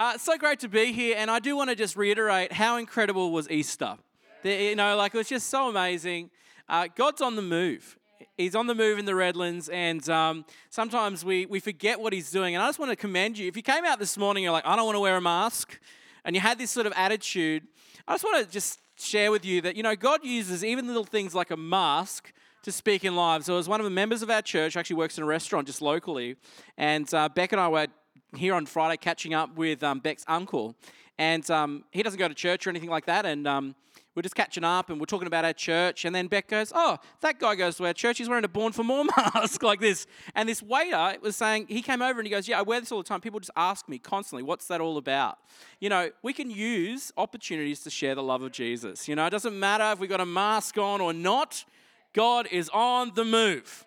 Uh, so great to be here, and I do want to just reiterate how incredible was Easter. The, you know, like it was just so amazing. Uh, God's on the move. He's on the move in the Redlands, and um, sometimes we, we forget what he's doing. And I just want to commend you. If you came out this morning, you're like, I don't want to wear a mask, and you had this sort of attitude, I just want to just share with you that, you know, God uses even little things like a mask to speak in lives. So, as one of the members of our church, actually works in a restaurant just locally, and uh, Beck and I were here on Friday catching up with um, Beck's uncle, and um, he doesn't go to church or anything like that, and um, we're just catching up and we're talking about our church. And then Beck goes, Oh, that guy goes to our church. He's wearing a Born for More mask like this. And this waiter was saying, He came over and he goes, Yeah, I wear this all the time. People just ask me constantly, What's that all about? You know, we can use opportunities to share the love of Jesus. You know, it doesn't matter if we've got a mask on or not, God is on the move.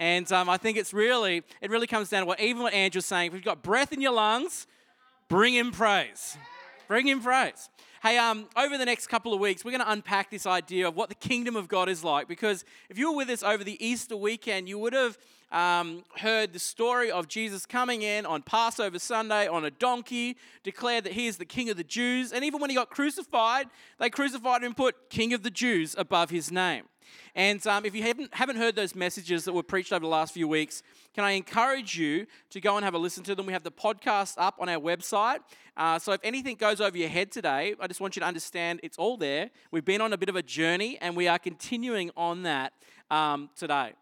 And um, I think it's really, it really comes down to what even what Andrew's saying. If you've got breath in your lungs, bring him praise. Bring him praise. Hey, um, over the next couple of weeks, we're going to unpack this idea of what the kingdom of God is like. Because if you were with us over the Easter weekend, you would have um, heard the story of Jesus coming in on Passover Sunday on a donkey, declared that he is the King of the Jews. And even when he got crucified, they crucified him and put King of the Jews above his name. And um, if you haven't, haven't heard those messages that were preached over the last few weeks, can I encourage you to go and have a listen to them? We have the podcast up on our website. Uh, so if anything goes over your head today, I just want you to understand it's all there. We've been on a bit of a journey and we are continuing on that um, today.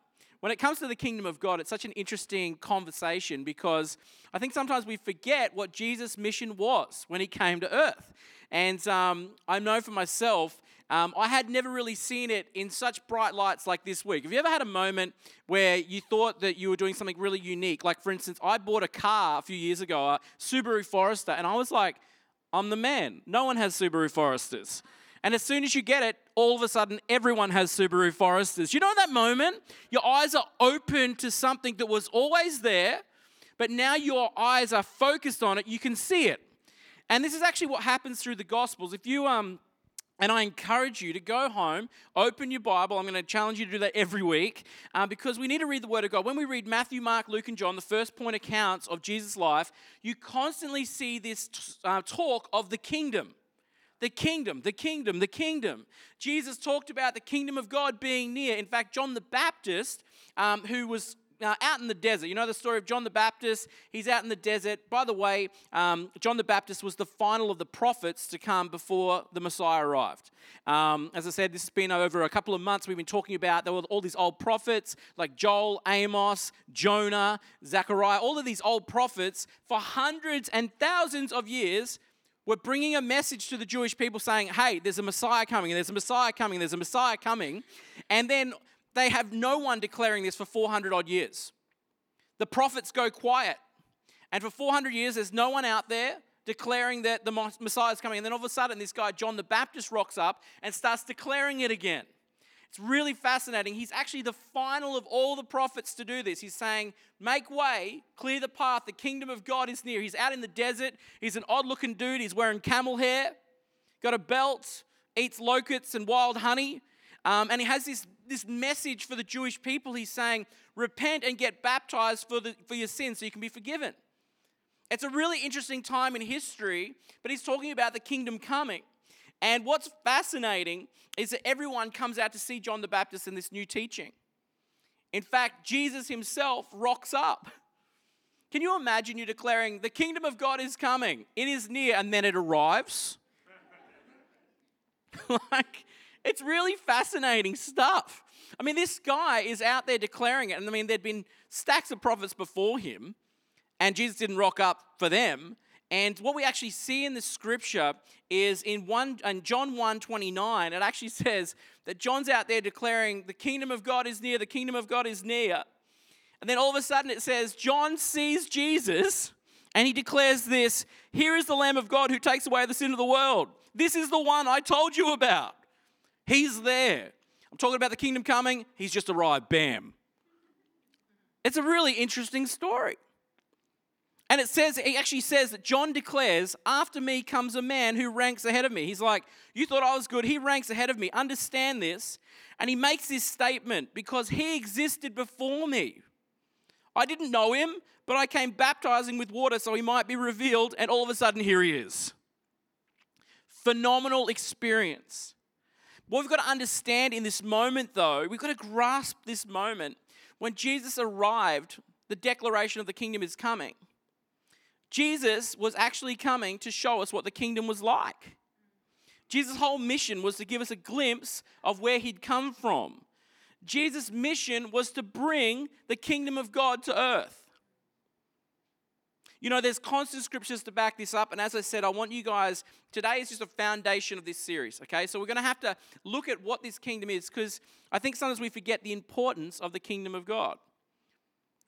When it comes to the kingdom of God, it's such an interesting conversation because I think sometimes we forget what Jesus' mission was when he came to earth. And um, I know for myself, um, I had never really seen it in such bright lights like this week. Have you ever had a moment where you thought that you were doing something really unique? Like, for instance, I bought a car a few years ago, a Subaru Forester, and I was like, I'm the man. No one has Subaru Foresters. And as soon as you get it, all of a sudden everyone has Subaru Foresters. You know that moment? Your eyes are open to something that was always there, but now your eyes are focused on it. You can see it. And this is actually what happens through the Gospels. If you um, and I encourage you to go home, open your Bible. I'm going to challenge you to do that every week uh, because we need to read the Word of God. When we read Matthew, Mark, Luke, and John, the first point accounts of Jesus' life, you constantly see this uh, talk of the kingdom. The kingdom, the kingdom, the kingdom. Jesus talked about the kingdom of God being near. In fact, John the Baptist, um, who was uh, out in the desert. You know the story of John the Baptist? He's out in the desert. By the way, um, John the Baptist was the final of the prophets to come before the Messiah arrived. Um, as I said, this has been over a couple of months. We've been talking about there were all these old prophets like Joel, Amos, Jonah, Zechariah, all of these old prophets for hundreds and thousands of years were bringing a message to the Jewish people saying, hey, there's a Messiah coming, and there's a Messiah coming, there's a Messiah coming. And then they have no one declaring this for 400 odd years. The prophets go quiet. And for 400 years, there's no one out there declaring that the Messiah is coming. And then all of a sudden, this guy, John the Baptist, rocks up and starts declaring it again. It's really fascinating. He's actually the final of all the prophets to do this. He's saying, Make way, clear the path. The kingdom of God is near. He's out in the desert. He's an odd looking dude. He's wearing camel hair, got a belt, eats locusts and wild honey. Um, and he has this, this message for the Jewish people. He's saying, repent and get baptized for, the, for your sins so you can be forgiven. It's a really interesting time in history, but he's talking about the kingdom coming. And what's fascinating is that everyone comes out to see John the Baptist in this new teaching. In fact, Jesus himself rocks up. Can you imagine you declaring, The kingdom of God is coming, it is near, and then it arrives? like, it's really fascinating stuff. I mean, this guy is out there declaring it. And I mean, there'd been stacks of prophets before him, and Jesus didn't rock up for them. And what we actually see in the scripture is in one in John 1 29, it actually says that John's out there declaring the kingdom of God is near, the kingdom of God is near. And then all of a sudden it says, John sees Jesus and he declares this Here is the Lamb of God who takes away the sin of the world. This is the one I told you about. He's there. I'm talking about the kingdom coming. He's just arrived. Bam. It's a really interesting story. And it says, he actually says that John declares, After me comes a man who ranks ahead of me. He's like, You thought I was good. He ranks ahead of me. Understand this. And he makes this statement because he existed before me. I didn't know him, but I came baptizing with water so he might be revealed, and all of a sudden, here he is. Phenomenal experience. What we've got to understand in this moment, though, we've got to grasp this moment. When Jesus arrived, the declaration of the kingdom is coming. Jesus was actually coming to show us what the kingdom was like. Jesus' whole mission was to give us a glimpse of where he'd come from. Jesus' mission was to bring the kingdom of God to earth. You know, there's constant scriptures to back this up. And as I said, I want you guys, today is just a foundation of this series, okay? So we're going to have to look at what this kingdom is because I think sometimes we forget the importance of the kingdom of God.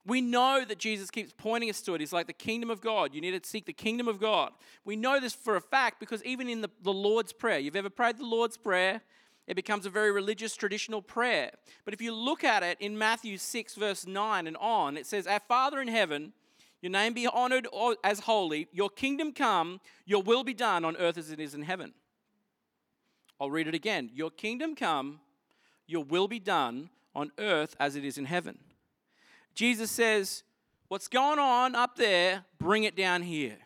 We know that Jesus keeps pointing us to it. He's like the kingdom of God. You need to seek the kingdom of God. We know this for a fact because even in the, the Lord's Prayer, you've ever prayed the Lord's Prayer? It becomes a very religious, traditional prayer. But if you look at it in Matthew 6, verse 9 and on, it says, Our Father in heaven, your name be honored as holy, your kingdom come, your will be done on earth as it is in heaven. I'll read it again. Your kingdom come, your will be done on earth as it is in heaven. Jesus says, What's going on up there, bring it down here.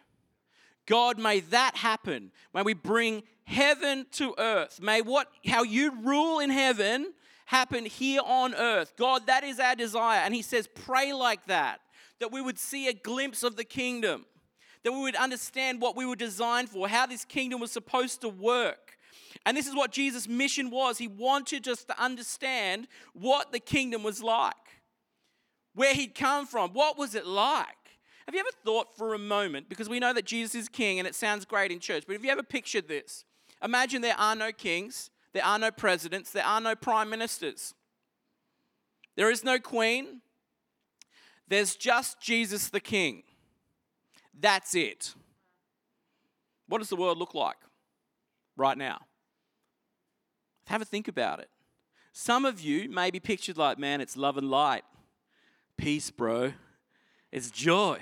God, may that happen. May we bring heaven to earth. May what how you rule in heaven happen here on earth. God, that is our desire. And he says, pray like that, that we would see a glimpse of the kingdom, that we would understand what we were designed for, how this kingdom was supposed to work. And this is what Jesus' mission was. He wanted us to understand what the kingdom was like where he'd come from. What was it like? Have you ever thought for a moment, because we know that Jesus is king and it sounds great in church, but have you ever pictured this? Imagine there are no kings, there are no presidents, there are no prime ministers, there is no queen, there's just Jesus the king. That's it. What does the world look like right now? Have a think about it. Some of you may be pictured like, man, it's love and light peace, bro. It's joy.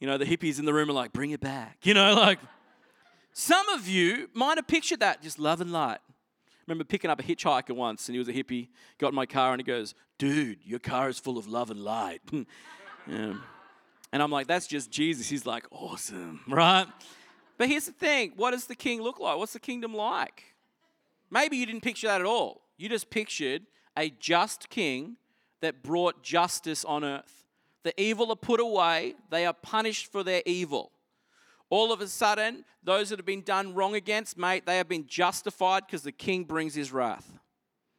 You know, the hippies in the room are like, bring it back. You know, like, some of you might have pictured that, just love and light. I remember picking up a hitchhiker once, and he was a hippie, got in my car, and he goes, dude, your car is full of love and light. And I'm like, that's just Jesus. He's like, awesome, right? But here's the thing what does the king look like? What's the kingdom like? Maybe you didn't picture that at all. You just pictured a just king that brought justice on earth. The evil are put away, they are punished for their evil. All of a sudden, those that have been done wrong against, mate, they have been justified because the king brings his wrath.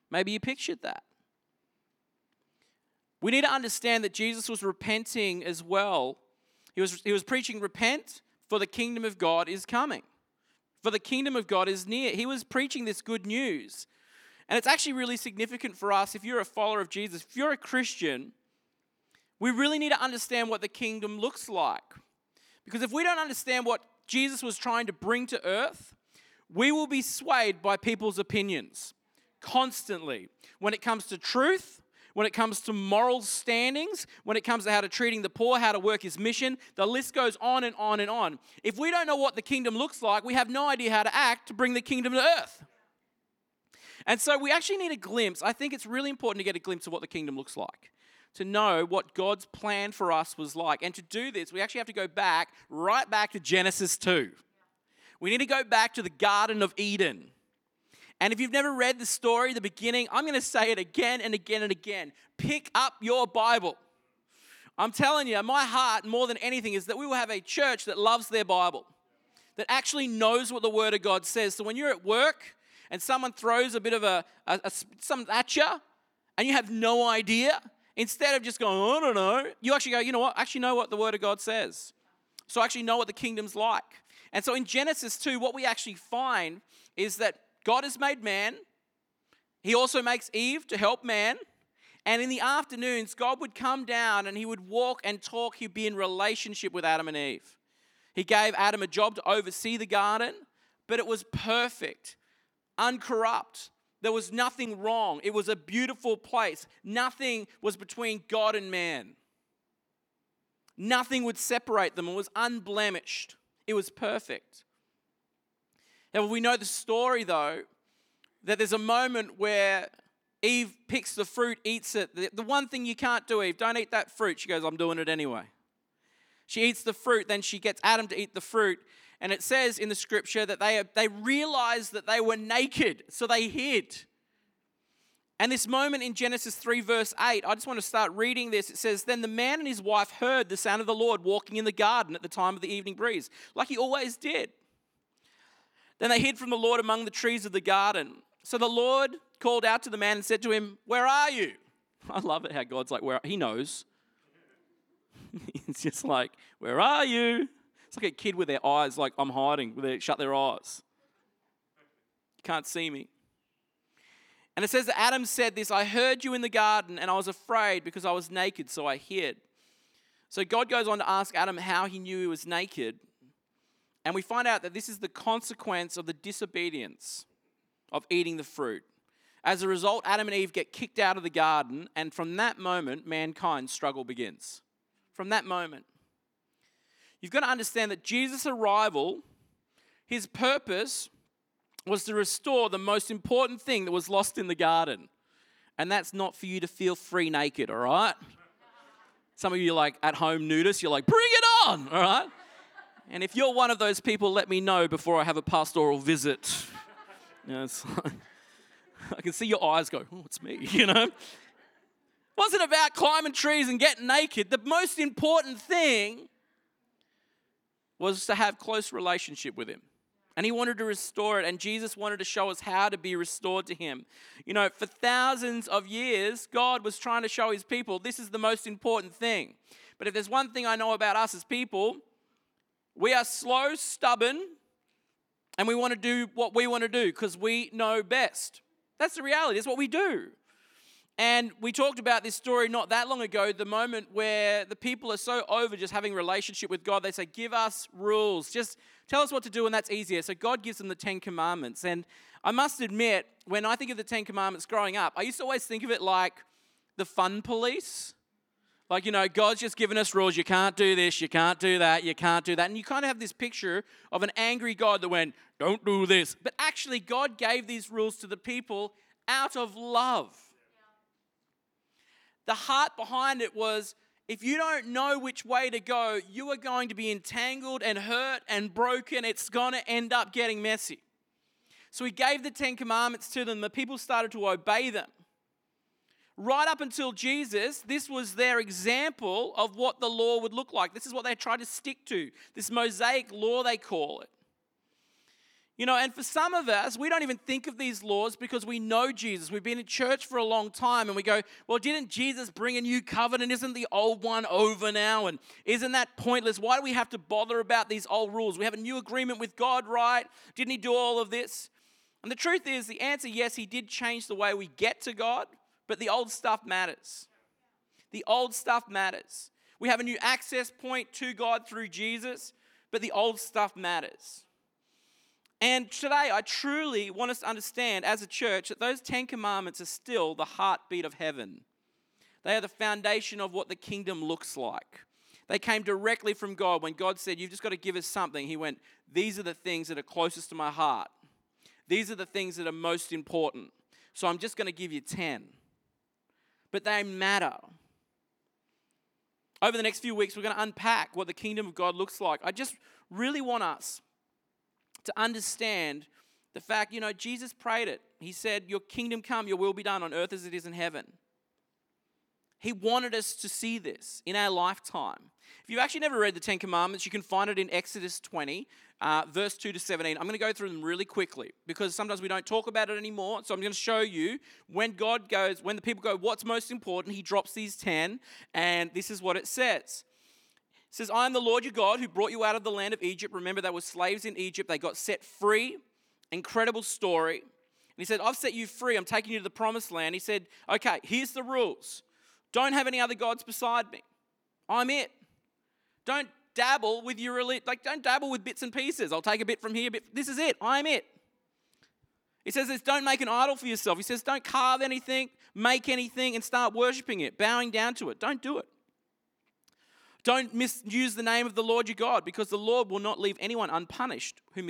Maybe you pictured that. We need to understand that Jesus was repenting as well. He was, he was preaching, Repent, for the kingdom of God is coming. For the kingdom of God is near. He was preaching this good news. And it's actually really significant for us if you're a follower of Jesus, if you're a Christian, we really need to understand what the kingdom looks like. Because if we don't understand what Jesus was trying to bring to earth, we will be swayed by people's opinions constantly when it comes to truth, when it comes to moral standings, when it comes to how to treating the poor, how to work his mission. The list goes on and on and on. If we don't know what the kingdom looks like, we have no idea how to act to bring the kingdom to earth. And so we actually need a glimpse. I think it's really important to get a glimpse of what the kingdom looks like, to know what God's plan for us was like. And to do this, we actually have to go back, right back to Genesis 2. We need to go back to the Garden of Eden. And if you've never read the story, the beginning, I'm going to say it again and again and again. Pick up your Bible. I'm telling you, my heart, more than anything, is that we will have a church that loves their Bible, that actually knows what the Word of God says. So when you're at work, and someone throws a bit of a, a, a some at you and you have no idea, instead of just going, I don't know, you actually go, you know what? I actually know what the Word of God says. So I actually know what the kingdom's like. And so in Genesis 2, what we actually find is that God has made man. He also makes Eve to help man. And in the afternoons, God would come down and he would walk and talk. He'd be in relationship with Adam and Eve. He gave Adam a job to oversee the garden, but it was perfect uncorrupt. There was nothing wrong. It was a beautiful place. Nothing was between God and man. Nothing would separate them. It was unblemished. It was perfect. Now, we know the story, though, that there's a moment where Eve picks the fruit, eats it. The, one thing you can't do, Eve, don't eat that fruit. She goes, I'm doing it anyway. She eats the fruit, then she gets Adam to eat the fruit. And it says in the scripture that they, they realized that they were naked, so they hid. And this moment in Genesis 3, verse 8, I just want to start reading this. It says, Then the man and his wife heard the sound of the Lord walking in the garden at the time of the evening breeze, like he always did. Then they hid from the Lord among the trees of the garden. So the Lord called out to the man and said to him, Where are you? I love it how God's like, Where? He knows. He's just like, Where are you? It's like a kid with their eyes, like, I'm hiding, their, shut their eyes. You can't see me. And it says that Adam said this I heard you in the garden, and I was afraid because I was naked, so I hid. So God goes on to ask Adam how he knew he was naked. And we find out that this is the consequence of the disobedience of eating the fruit. As a result, Adam and Eve get kicked out of the garden, and from that moment, mankind's struggle begins. From that moment. You've got to understand that Jesus' arrival, his purpose was to restore the most important thing that was lost in the garden. And that's not for you to feel free naked, all right? Some of you are like at home nudists, you're like, bring it on, all right? And if you're one of those people, let me know before I have a pastoral visit. You know, like, I can see your eyes go, oh, it's me, you know? It wasn't about climbing trees and getting naked. The most important thing was to have close relationship with him. And he wanted to restore it, and Jesus wanted to show us how to be restored to him. You know, for thousands of years, God was trying to show his people this is the most important thing. But if there's one thing I know about us as people, we are slow, stubborn, and we want to do what we want to do because we know best. That's the reality. It's what we do. And we talked about this story not that long ago, the moment where the people are so over just having relationship with God, they say, Give us rules. Just tell us what to do, and that's easier. So God gives them the Ten Commandments. And I must admit, when I think of the Ten Commandments growing up, I used to always think of it like the fun police. Like, you know, God's just given us rules. You can't do this, you can't do that, you can't do that. And you kind of have this picture of an angry God that went, don't do this. But actually, God gave these rules to the people out of love. The heart behind it was if you don't know which way to go, you are going to be entangled and hurt and broken. It's going to end up getting messy. So he gave the Ten Commandments to them. The people started to obey them right up until Jesus, this was their example of what the law would look like. This is what they tried to stick to, this Mosaic law, they call it. You know, and for some of us, we don't even think of these laws because we know Jesus. We've been in church for a long time and we go, well, didn't Jesus bring a new covenant? Isn't the old one over now? And isn't that pointless? Why do we have to bother about these old rules? We have a new agreement with God, right? Didn't He do all of this? And the truth is, the answer yes, He did change the way we get to God, but the old stuff matters. The old stuff matters. We have a new access point to God through Jesus, but the old stuff matters. And today, I truly want us to understand as a church that those Ten Commandments are still the heartbeat of heaven. They are the foundation of what the kingdom looks like. They came directly from God. When God said, You've just got to give us something, He went, These are the things that are closest to my heart. These are the things that are most important. So I'm just going to give you 10 but they matter. Over the next few weeks, we're going to unpack what the kingdom of God looks like. I just really want us to understand the fact, you know, Jesus prayed it. He said, Your kingdom come, your will be done on earth as it is in heaven. He wanted us to see this in our lifetime. If you've actually never read the Ten Commandments, you can find it in Exodus 20, uh, verse 2 to 17. I'm going to go through them really quickly because sometimes we don't talk about it anymore. So I'm going to show you when God goes, when the people go, What's most important? He drops these 10, and this is what it says. It says, I am the Lord your God who brought you out of the land of Egypt. Remember, they were slaves in Egypt. They got set free. Incredible story. And he said, I've set you free. I'm taking you to the promised land. He said, Okay, here's the rules. Don't have any other gods beside me. I'm it. Don't dabble with your religion. Like, don't dabble with bits and pieces. I'll take a bit from here, but this is it. I'm it. He says this, don't make an idol for yourself. He says, don't carve anything, make anything, and start worshiping it, bowing down to it. Don't do it. Don't misuse the name of the Lord your God, because the Lord will not leave anyone unpunished who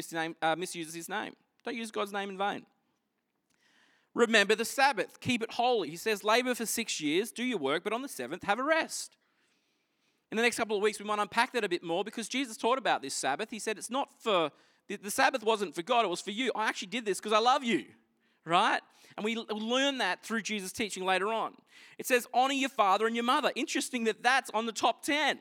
uh, misuses his name. Don't use God's name in vain. Remember the Sabbath, keep it holy. He says, labor for six years, do your work, but on the seventh, have a rest. In the next couple of weeks, we might unpack that a bit more because Jesus taught about this Sabbath. He said, it's not for, the Sabbath wasn't for God, it was for you. I actually did this because I love you, right? And we learn that through Jesus' teaching later on. It says, honor your father and your mother. Interesting that that's on the top 10.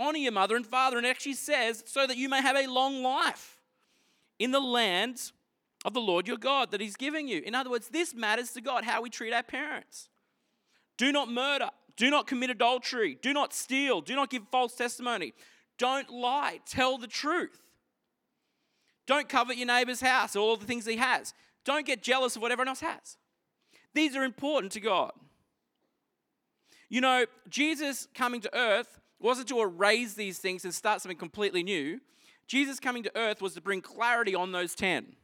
Honor your mother and father. And it actually says, so that you may have a long life in the land of the Lord your God that He's giving you. In other words, this matters to God, how we treat our parents. Do not murder. Do not commit adultery. Do not steal. Do not give false testimony. Don't lie. Tell the truth. Don't covet your neighbor's house, all the things he has. Don't get jealous of what everyone else has. These are important to God. You know, Jesus coming to earth wasn't to erase these things and start something completely new. Jesus coming to earth was to bring clarity on those 10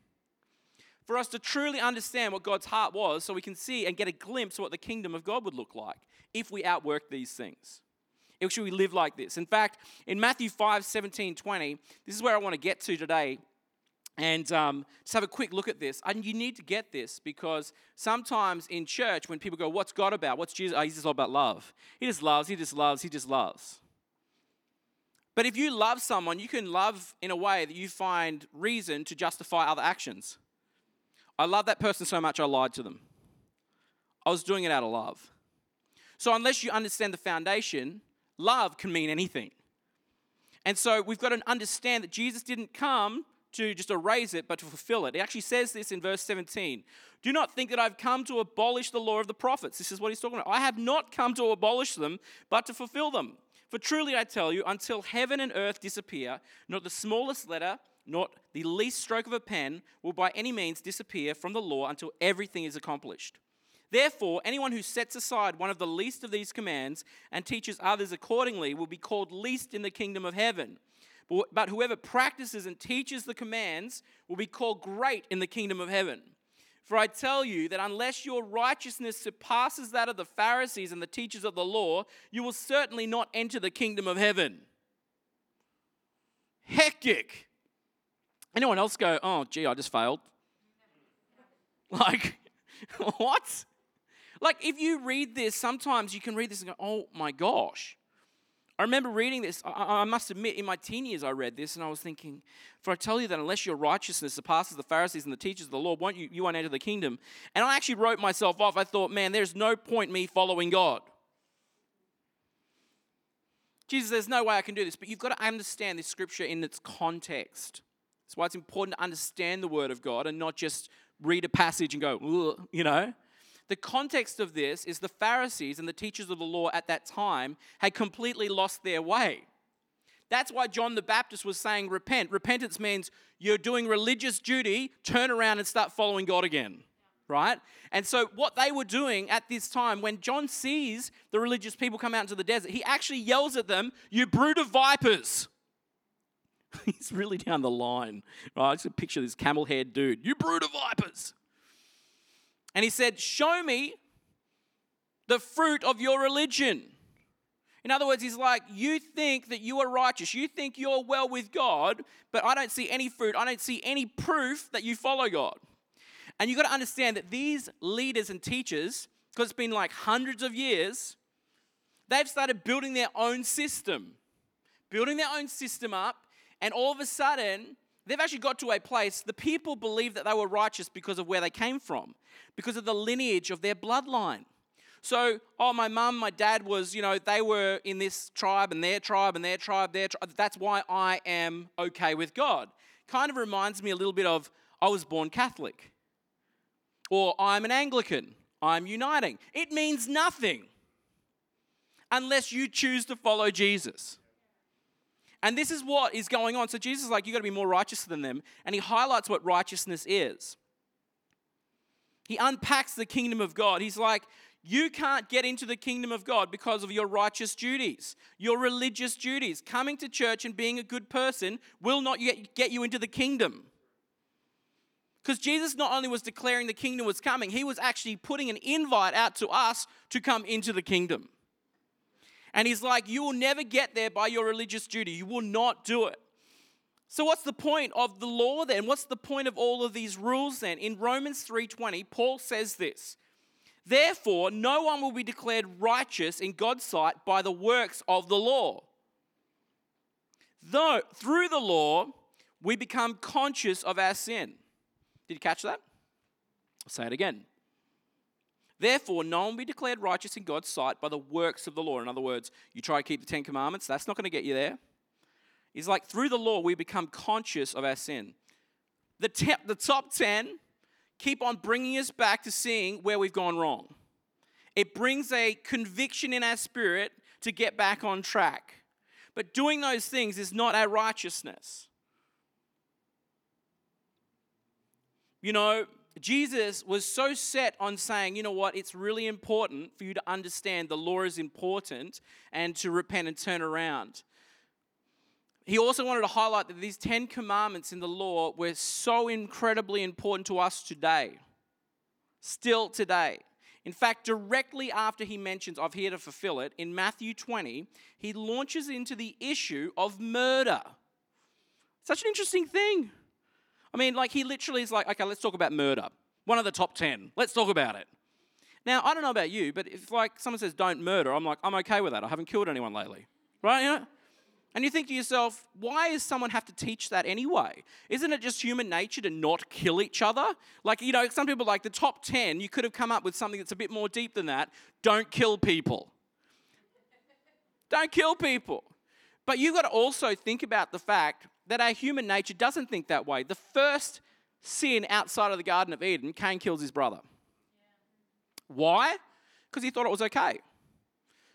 for us to truly understand what God's heart was so we can see and get a glimpse of what the kingdom of God would look like if we outwork these things. If should we live like this? In fact, in Matthew 5 17, 20, this is where I want to get to today. And um, just have a quick look at this. And you need to get this because sometimes in church, when people go, What's God about? What's Jesus? Oh, he's just all about love. He just loves, he just loves, he just loves. But if you love someone, you can love in a way that you find reason to justify other actions. I love that person so much I lied to them. I was doing it out of love. So, unless you understand the foundation, love can mean anything. And so, we've got to understand that Jesus didn't come to just erase it, but to fulfill it. He actually says this in verse 17 Do not think that I've come to abolish the law of the prophets. This is what he's talking about. I have not come to abolish them, but to fulfill them. For truly I tell you, until heaven and earth disappear, not the smallest letter not the least stroke of a pen will by any means disappear from the law until everything is accomplished. Therefore, anyone who sets aside one of the least of these commands and teaches others accordingly will be called least in the kingdom of heaven. But whoever practices and teaches the commands will be called great in the kingdom of heaven. For I tell you that unless your righteousness surpasses that of the Pharisees and the teachers of the law, you will certainly not enter the kingdom of heaven. Hectic. Anyone else go, oh, gee, I just failed? Like, what? Like, if you read this, sometimes you can read this and go, oh my gosh. I remember reading this. I, I, must admit, in my teen years, I read this and I was thinking, for I tell you that unless your righteousness surpasses the Pharisees and the teachers of the law, won't you, you won't enter the kingdom. And I actually wrote myself off. I thought, man, there's no point me following God. Jesus, there's no way I can do this. But you've got to understand this scripture in its context. That's why it's important to understand the Word of God and not just read a passage and go, you know. The context of this is the Pharisees and the teachers of the law at that time had completely lost their way. That's why John the Baptist was saying, Repent. Repentance means you're doing religious duty, turn around and start following God again. Right? And so, what they were doing at this time, when John sees the religious people come out into the desert, he actually yells at them, You brood of vipers. He's really down the line. Right? Just picture this camel haired dude. You brood of vipers. And he said, Show me the fruit of your religion. In other words, he's like, You think that you are righteous. You think you're well with God, but I don't see any fruit. I don't see any proof that you follow God. And you've got to understand that these leaders and teachers, because it's been like hundreds of years, they've started building their own system, building their own system up, and all of a sudden, they've actually got to a place, the people believe that they were righteous because of where they came from, because of the lineage of their bloodline. So, oh, my mum, my dad was, you know, they were in this tribe and their tribe and their tribe, their tribe. That's why I am okay with God. Kind of reminds me a little bit of I was born Catholic or I'm an Anglican, I'm uniting. It means nothing unless you choose to follow Jesus. And this is what is going on. So Jesus is like, you've got to be more righteous than them. And he highlights what righteousness is. He unpacks the kingdom of God. He's like, you can't get into the kingdom of God because of your righteous duties, your religious duties. Coming to church and being a good person will not yet get you into the kingdom. Because Jesus not only was declaring the kingdom was coming, he was actually putting an invite out to us to come into the kingdom. And he's like, You will never get there by your religious duty. You will not do it. So what's the point of the law then? What's the point of all of these rules then? In Romans 3:20, Paul says this. Therefore, no one will be declared righteous in God's sight by the works of the law. Though through the law we become conscious of our sin. Did you catch that? I'll say it again. Therefore, no one be declared righteous in God's sight by the works of the law. In other words, you try to keep the Ten Commandments, that's not going to get you there. It's like through the law, we become conscious of our sin. The, te- the top 10 keep on bringing us back to seeing where we've gone wrong. It brings a conviction in our spirit to get back on track. But doing those things is not our righteousness. You know, Jesus was so set on saying, you know what, it's really important for you to understand the law is important and to repent and turn around. He also wanted to highlight that these 10 commandments in the law were so incredibly important to us today, still today. In fact, directly after he mentions, I've here to fulfill it, in Matthew 20, he launches into the issue of murder. Such an interesting thing. I mean, like, he literally is like, okay, let's talk about murder. One of the top 10. Let's talk about it. Now, I don't know about you, but if, like, someone says don't murder, I'm like, I'm okay with that. I haven't killed anyone lately. Right? You know? And you think to yourself, why does someone have to teach that anyway? Isn't it just human nature to not kill each other? Like, you know, some people like the top 10, you could have come up with something that's a bit more deep than that. Don't kill people. Don't kill people. But you've got to also think about the fact that our human nature doesn't think that way. The first sin outside of the Garden of Eden, Cain kills his brother. Why? Because he thought it was okay.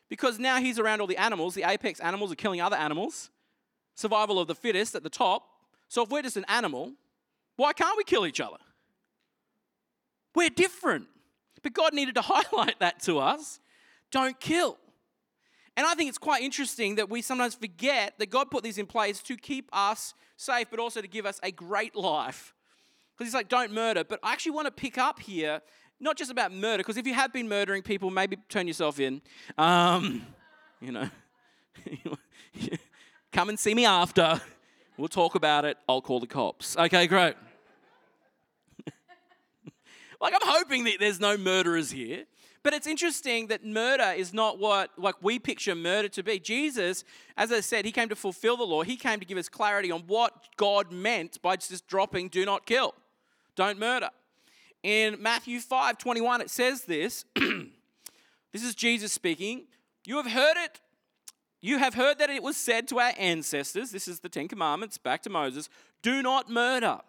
Because now he's around all the animals, the apex animals are killing other animals, survival of the fittest at the top. So if we're just an animal, why can't we kill each other? We're different. But God needed to highlight that to us. Don't kill. And I think it's quite interesting that we sometimes forget that God put these in place to keep us safe, but also to give us a great life. Because He's like, don't murder. But I actually want to pick up here, not just about murder, because if you have been murdering people, maybe turn yourself in. Um, you know, come and see me after. We'll talk about it. I'll call the cops. Okay, great. like, I'm hoping that there's no murderers here. But it's interesting that murder is not what like we picture murder to be. Jesus, as I said, he came to fulfill the law. He came to give us clarity on what God meant by just dropping do not kill. Don't murder. In Matthew 5, 21, it says this. this is Jesus speaking. You have heard it. You have heard that it was said to our ancestors, this is the Ten Commandments, back to Moses, do not murder,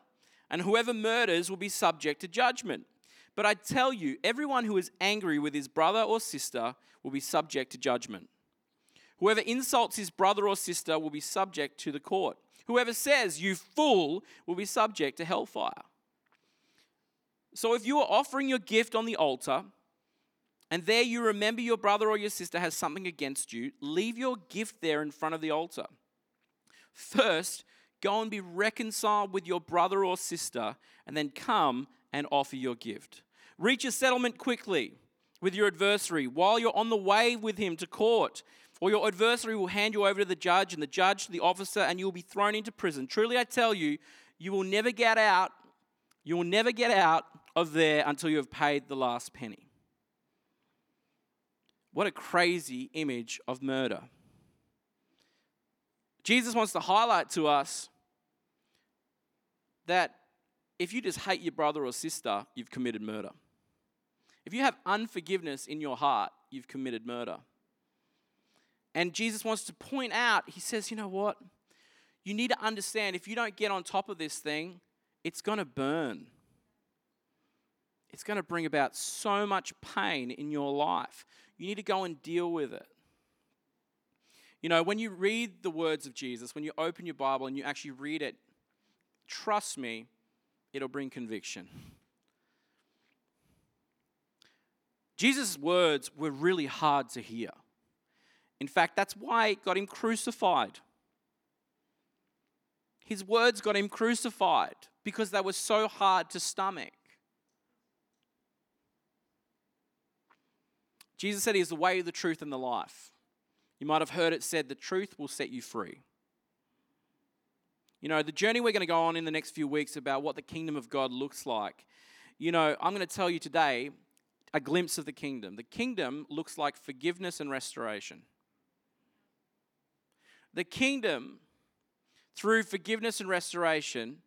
and whoever murders will be subject to judgment. But I tell you, everyone who is angry with his brother or sister will be subject to judgment. Whoever insults his brother or sister will be subject to the court. Whoever says, You fool, will be subject to hellfire. So if you are offering your gift on the altar, and there you remember your brother or your sister has something against you, leave your gift there in front of the altar. First, go and be reconciled with your brother or sister, and then come and offer your gift. Reach a settlement quickly with your adversary while you're on the way with him to court, or your adversary will hand you over to the judge, and the judge to the officer, and you will be thrown into prison. Truly, I tell you, you will never get out. You will never get out of there until you have paid the last penny. What a crazy image of murder. Jesus wants to highlight to us that if you just hate your brother or sister, you've committed murder. If you have unforgiveness in your heart, you've committed murder. And Jesus wants to point out, he says, you know what? You need to understand if you don't get on top of this thing, it's going to burn. It's going to bring about so much pain in your life. You need to go and deal with it. You know, when you read the words of Jesus, when you open your Bible and you actually read it, trust me, it'll bring conviction. Jesus' words were really hard to hear. In fact, that's why it got him crucified. His words got him crucified because they were so hard to stomach. Jesus said he is the way, the truth, and the life. You might have heard it said, the truth will set you free. You know, the journey we're going to go on in the next few weeks about what the kingdom of God looks like. You know, I'm going to tell you today a glimpse of the kingdom. The kingdom looks like forgiveness and restoration. The kingdom, through forgiveness and restoration,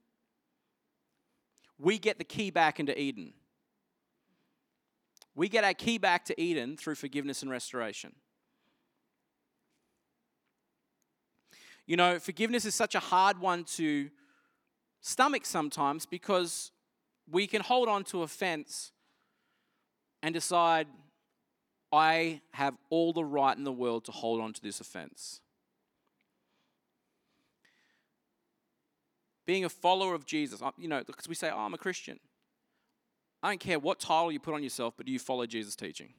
we get the key back into Eden. We get our key back to Eden through forgiveness and restoration. You know, forgiveness is such a hard one to stomach sometimes because we can hold on to offense and decide, I have all the right in the world to hold on to this offense. Being a follower of Jesus, you know, because we say, oh, I'm a Christian. I don't care what title you put on yourself, but do you follow Jesus' teaching?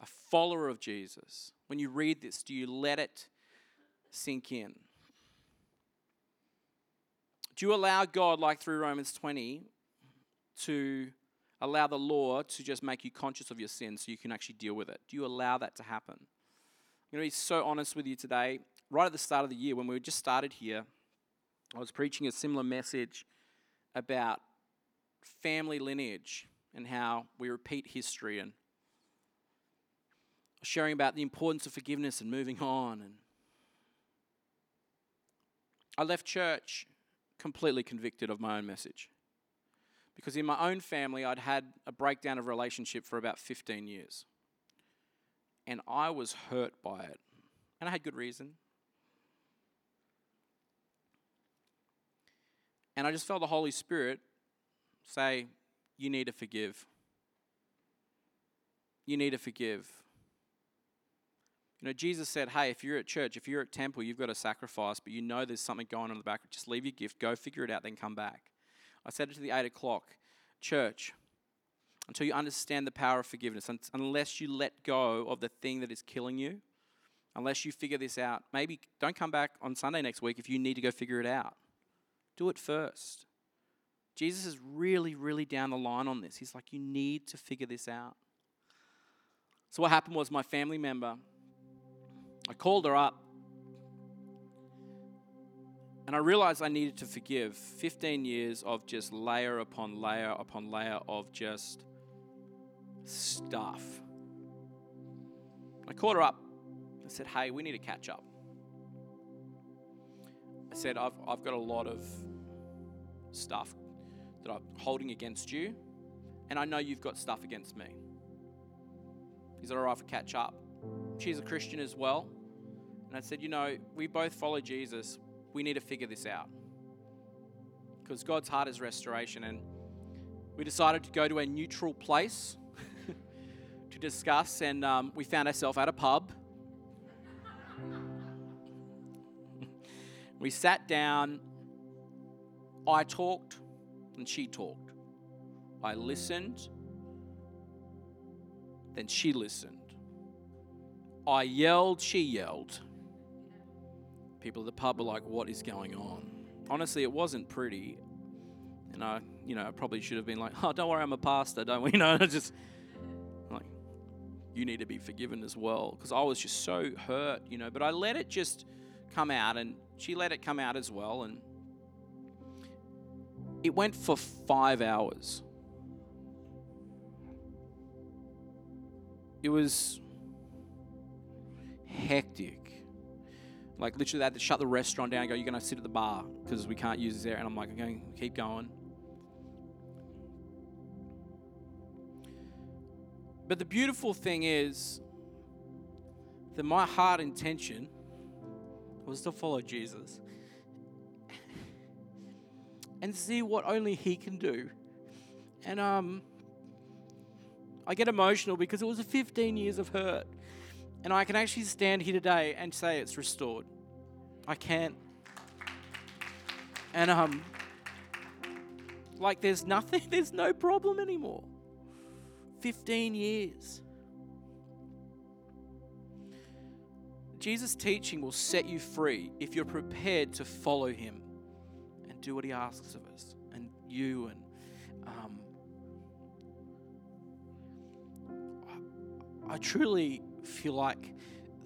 A follower of Jesus. When you read this, do you let it sink in? Do you allow God, like through Romans 20, to allow the law to just make you conscious of your sin so you can actually deal with it? Do you allow that to happen? I'm going to be so honest with you today. Right at the start of the year, when we just started here, I was preaching a similar message about family lineage and how we repeat history and sharing about the importance of forgiveness and moving on and I left church completely convicted of my own message. Because in my own family, I'd had a breakdown of relationship for about 15 years. And I was hurt by it. And I had good reason. And I just felt the Holy Spirit say, You need to forgive. You need to forgive. You know, Jesus said, Hey, if you're at church, if you're at temple, you've got a sacrifice, but you know there's something going on in the back, just leave your gift, go figure it out, then come back. I said it to the 8 o'clock church until you understand the power of forgiveness, unless you let go of the thing that is killing you, unless you figure this out. Maybe don't come back on Sunday next week if you need to go figure it out. Do it first. Jesus is really, really down the line on this. He's like, you need to figure this out. So, what happened was my family member I called her up and I realized I needed to forgive 15 years of just layer upon layer upon layer of just stuff. I called her up. I said, Hey, we need to catch up. I said, I've, I've got a lot of stuff that I'm holding against you, and I know you've got stuff against me. Is it all right for catch up? She's a Christian as well. And I said, You know, we both follow Jesus. We need to figure this out. Because God's heart is restoration. And we decided to go to a neutral place to discuss. And um, we found ourselves at a pub. we sat down. I talked and she talked. I listened, then she listened. I yelled, she yelled people at the pub were like, "What is going on?" Honestly, it wasn't pretty, and I, you know, I probably should have been like, "Oh, don't worry, I'm a pastor, don't we?" You know, just like, you need to be forgiven as well, because I was just so hurt, you know. But I let it just come out, and she let it come out as well, and it went for five hours. It was hectic like literally, they had to shut the restaurant down. go, you're to sit at the bar because we can't use this area. And I'm like, okay, keep going. But the beautiful thing is that my heart intention was to follow Jesus and see what only He can do. And um, I get emotional because it was 15 years of hurt. And I can actually stand here today and say it's restored. I can't. And um like there's nothing, there's no problem anymore. 15 years. Jesus' teaching will set you free if you're prepared to follow him and do what he asks of us. And you and um, I, I truly feel like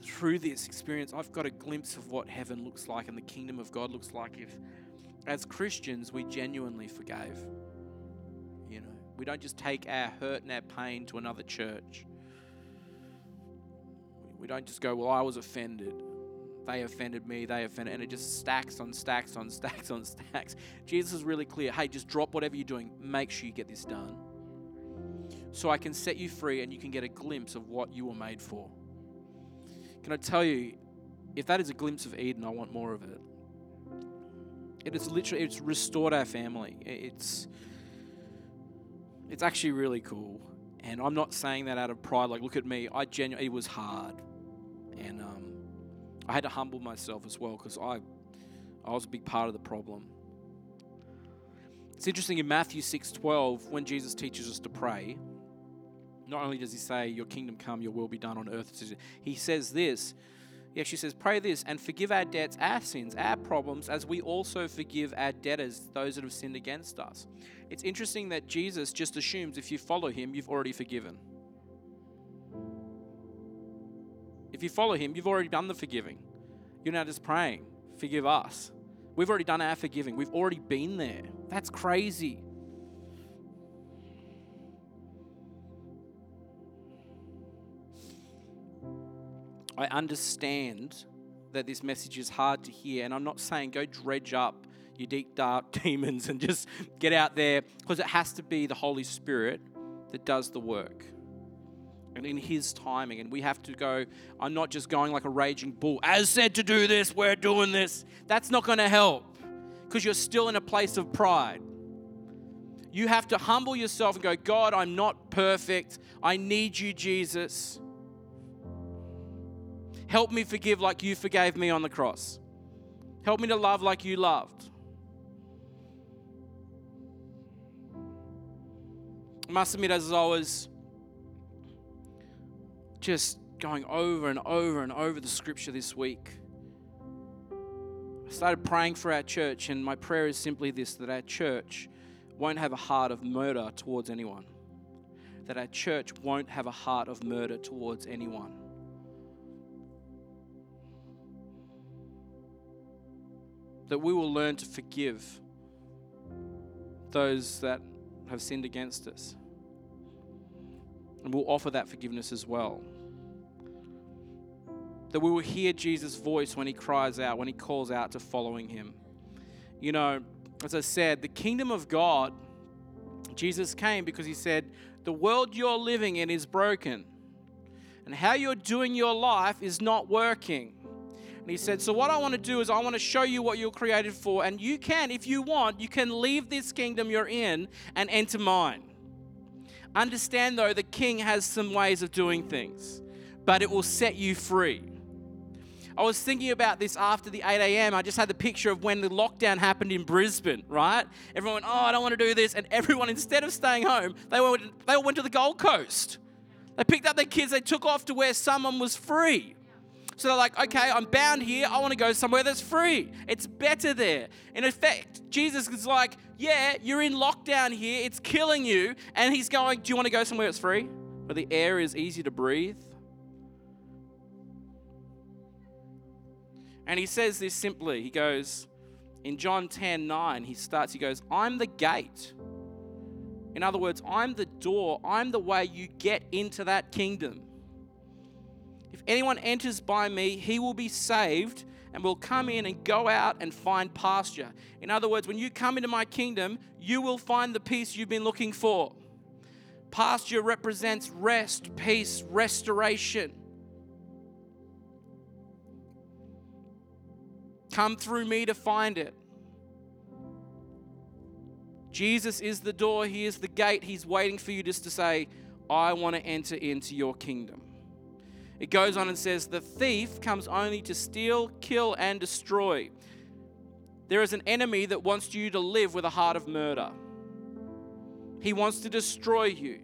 through this experience, I've got a glimpse of what heaven looks like and the kingdom of God looks like if, as Christians, we genuinely forgave. You know, we don't just take our hurt and our pain to another church. We don't just go, well, I was offended. They offended me, they offended, and it just stacks on stacks on stacks on stacks. Jesus is really clear hey, just drop whatever you're doing, make sure you get this done. So I can set you free and you can get a glimpse of what you were made for. Can I tell you, if that is a glimpse of Eden, I want more of it. It is literally, it's restored our family. It's, it's actually really cool. And I'm not saying that out of pride. Like, look at me. I genuinely, it was hard. And um, I had to humble myself as well because I, I was a big part of the problem. It's interesting in Matthew 6:12 when Jesus teaches us to pray, not only does he say, Your kingdom come, your will be done on earth, he says this. He actually says, Pray this and forgive our debts, our sins, our problems, as we also forgive our debtors, those that have sinned against us. It's interesting that Jesus just assumes if you follow him, you've already forgiven. If you follow him, you've already done the forgiving. You're now just praying, Forgive us. We've already done our forgiving, we've already been there. That's crazy. I understand that this message is hard to hear, and I'm not saying go dredge up your deep, dark demons and just get out there, because it has to be the Holy Spirit that does the work. And in His timing, and we have to go, I'm not just going like a raging bull, as said to do this, we're doing this. That's not going to help, because you're still in a place of pride. You have to humble yourself and go, God, I'm not perfect. I need you, Jesus. Help me forgive like you forgave me on the cross. Help me to love like you loved. I must admit, as I was just going over and over and over the scripture this week, I started praying for our church, and my prayer is simply this that our church won't have a heart of murder towards anyone. That our church won't have a heart of murder towards anyone. That we will learn to forgive those that have sinned against us. And we'll offer that forgiveness as well. That we will hear Jesus' voice when he cries out, when he calls out to following him. You know, as I said, the kingdom of God, Jesus came because he said, The world you're living in is broken, and how you're doing your life is not working. And he said, So, what I want to do is, I want to show you what you're created for. And you can, if you want, you can leave this kingdom you're in and enter mine. Understand, though, the king has some ways of doing things, but it will set you free. I was thinking about this after the 8 a.m. I just had the picture of when the lockdown happened in Brisbane, right? Everyone went, Oh, I don't want to do this. And everyone, instead of staying home, they, went, they all went to the Gold Coast. They picked up their kids, they took off to where someone was free. So they're like, okay, I'm bound here. I want to go somewhere that's free. It's better there. In effect, Jesus is like, yeah, you're in lockdown here. It's killing you. And he's going, do you want to go somewhere that's free? Where the air is easy to breathe? And he says this simply. He goes, in John 10 9, he starts, he goes, I'm the gate. In other words, I'm the door. I'm the way you get into that kingdom. If anyone enters by me, he will be saved and will come in and go out and find pasture. In other words, when you come into my kingdom, you will find the peace you've been looking for. Pasture represents rest, peace, restoration. Come through me to find it. Jesus is the door, He is the gate. He's waiting for you just to say, I want to enter into your kingdom. It goes on and says, The thief comes only to steal, kill, and destroy. There is an enemy that wants you to live with a heart of murder. He wants to destroy you.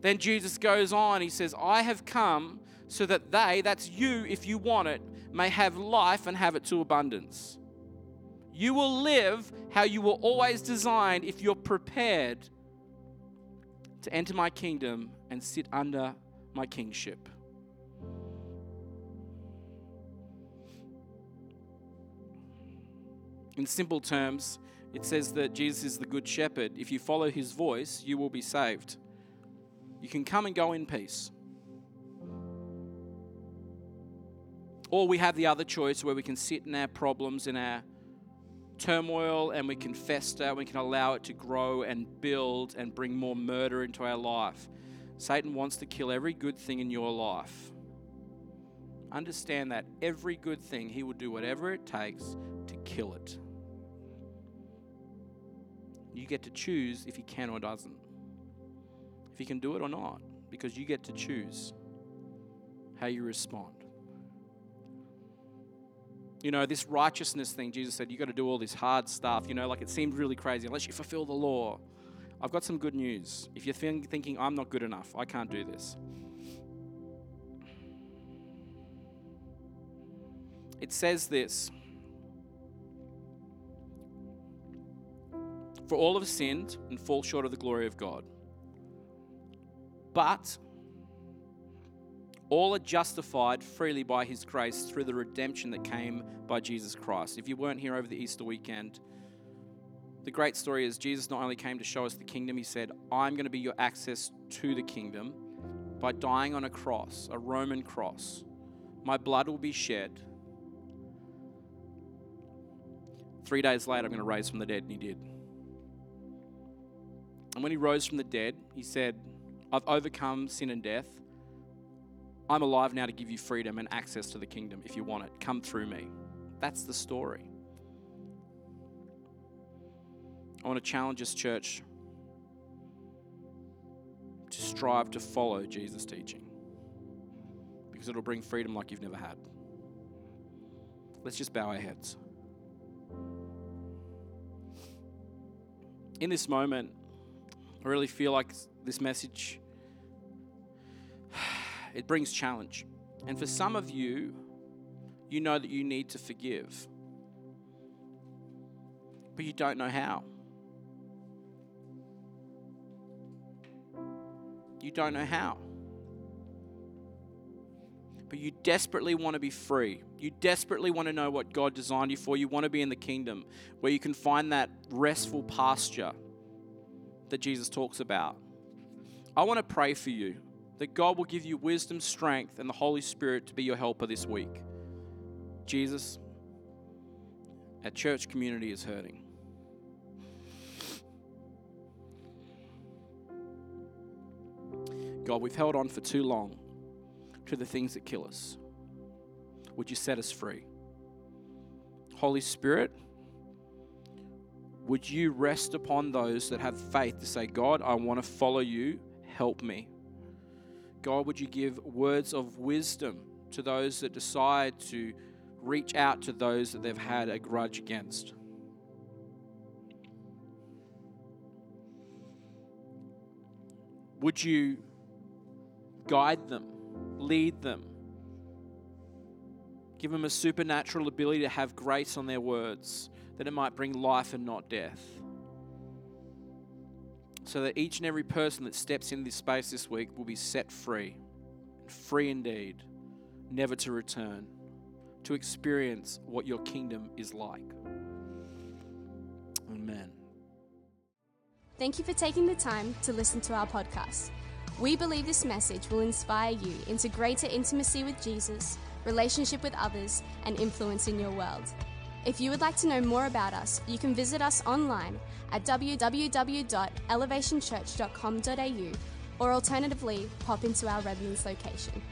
Then Jesus goes on, he says, I have come so that they, that's you if you want it, may have life and have it to abundance. You will live how you were always designed if you're prepared to enter my kingdom and sit under my kingship. In simple terms, it says that Jesus is the good shepherd. If you follow his voice, you will be saved. You can come and go in peace. Or we have the other choice where we can sit in our problems, in our turmoil, and we can fester, we can allow it to grow and build and bring more murder into our life. Satan wants to kill every good thing in your life. Understand that every good thing, he will do whatever it takes to kill it. You get to choose if he can or doesn't. If he can do it or not, because you get to choose how you respond. You know, this righteousness thing, Jesus said, you got to do all this hard stuff. You know, like it seemed really crazy unless you fulfill the law. I've got some good news. If you're thinking, I'm not good enough, I can't do this. It says this For all have sinned and fall short of the glory of God. But all are justified freely by his grace through the redemption that came by Jesus Christ. If you weren't here over the Easter weekend, the great story is Jesus not only came to show us the kingdom, he said, I'm going to be your access to the kingdom by dying on a cross, a Roman cross. My blood will be shed. Three days later, I'm going to raise from the dead, and he did. And when he rose from the dead, he said, I've overcome sin and death. I'm alive now to give you freedom and access to the kingdom if you want it. Come through me. That's the story. I want to challenge this church to strive to follow Jesus' teaching because it'll bring freedom like you've never had. Let's just bow our heads. In this moment, I really feel like this message it brings challenge. And for some of you, you know that you need to forgive, but you don't know how. You don't know how. But you desperately want to be free. You desperately want to know what God designed you for. You want to be in the kingdom where you can find that restful pasture that Jesus talks about. I want to pray for you that God will give you wisdom, strength, and the Holy Spirit to be your helper this week. Jesus, our church community is hurting. God, we've held on for too long to the things that kill us. Would you set us free? Holy Spirit, would you rest upon those that have faith to say, God, I want to follow you, help me. God, would you give words of wisdom to those that decide to reach out to those that they've had a grudge against? Would you guide them, lead them, give them a supernatural ability to have grace on their words, that it might bring life and not death? so that each and every person that steps in this space this week will be set free, free indeed, never to return, to experience what your kingdom is like. Amen. Thank you for taking the time to listen to our podcast. We believe this message will inspire you into greater intimacy with Jesus, relationship with others, and influence in your world. If you would like to know more about us, you can visit us online at www.elevationchurch.com.au or alternatively pop into our Redlands location.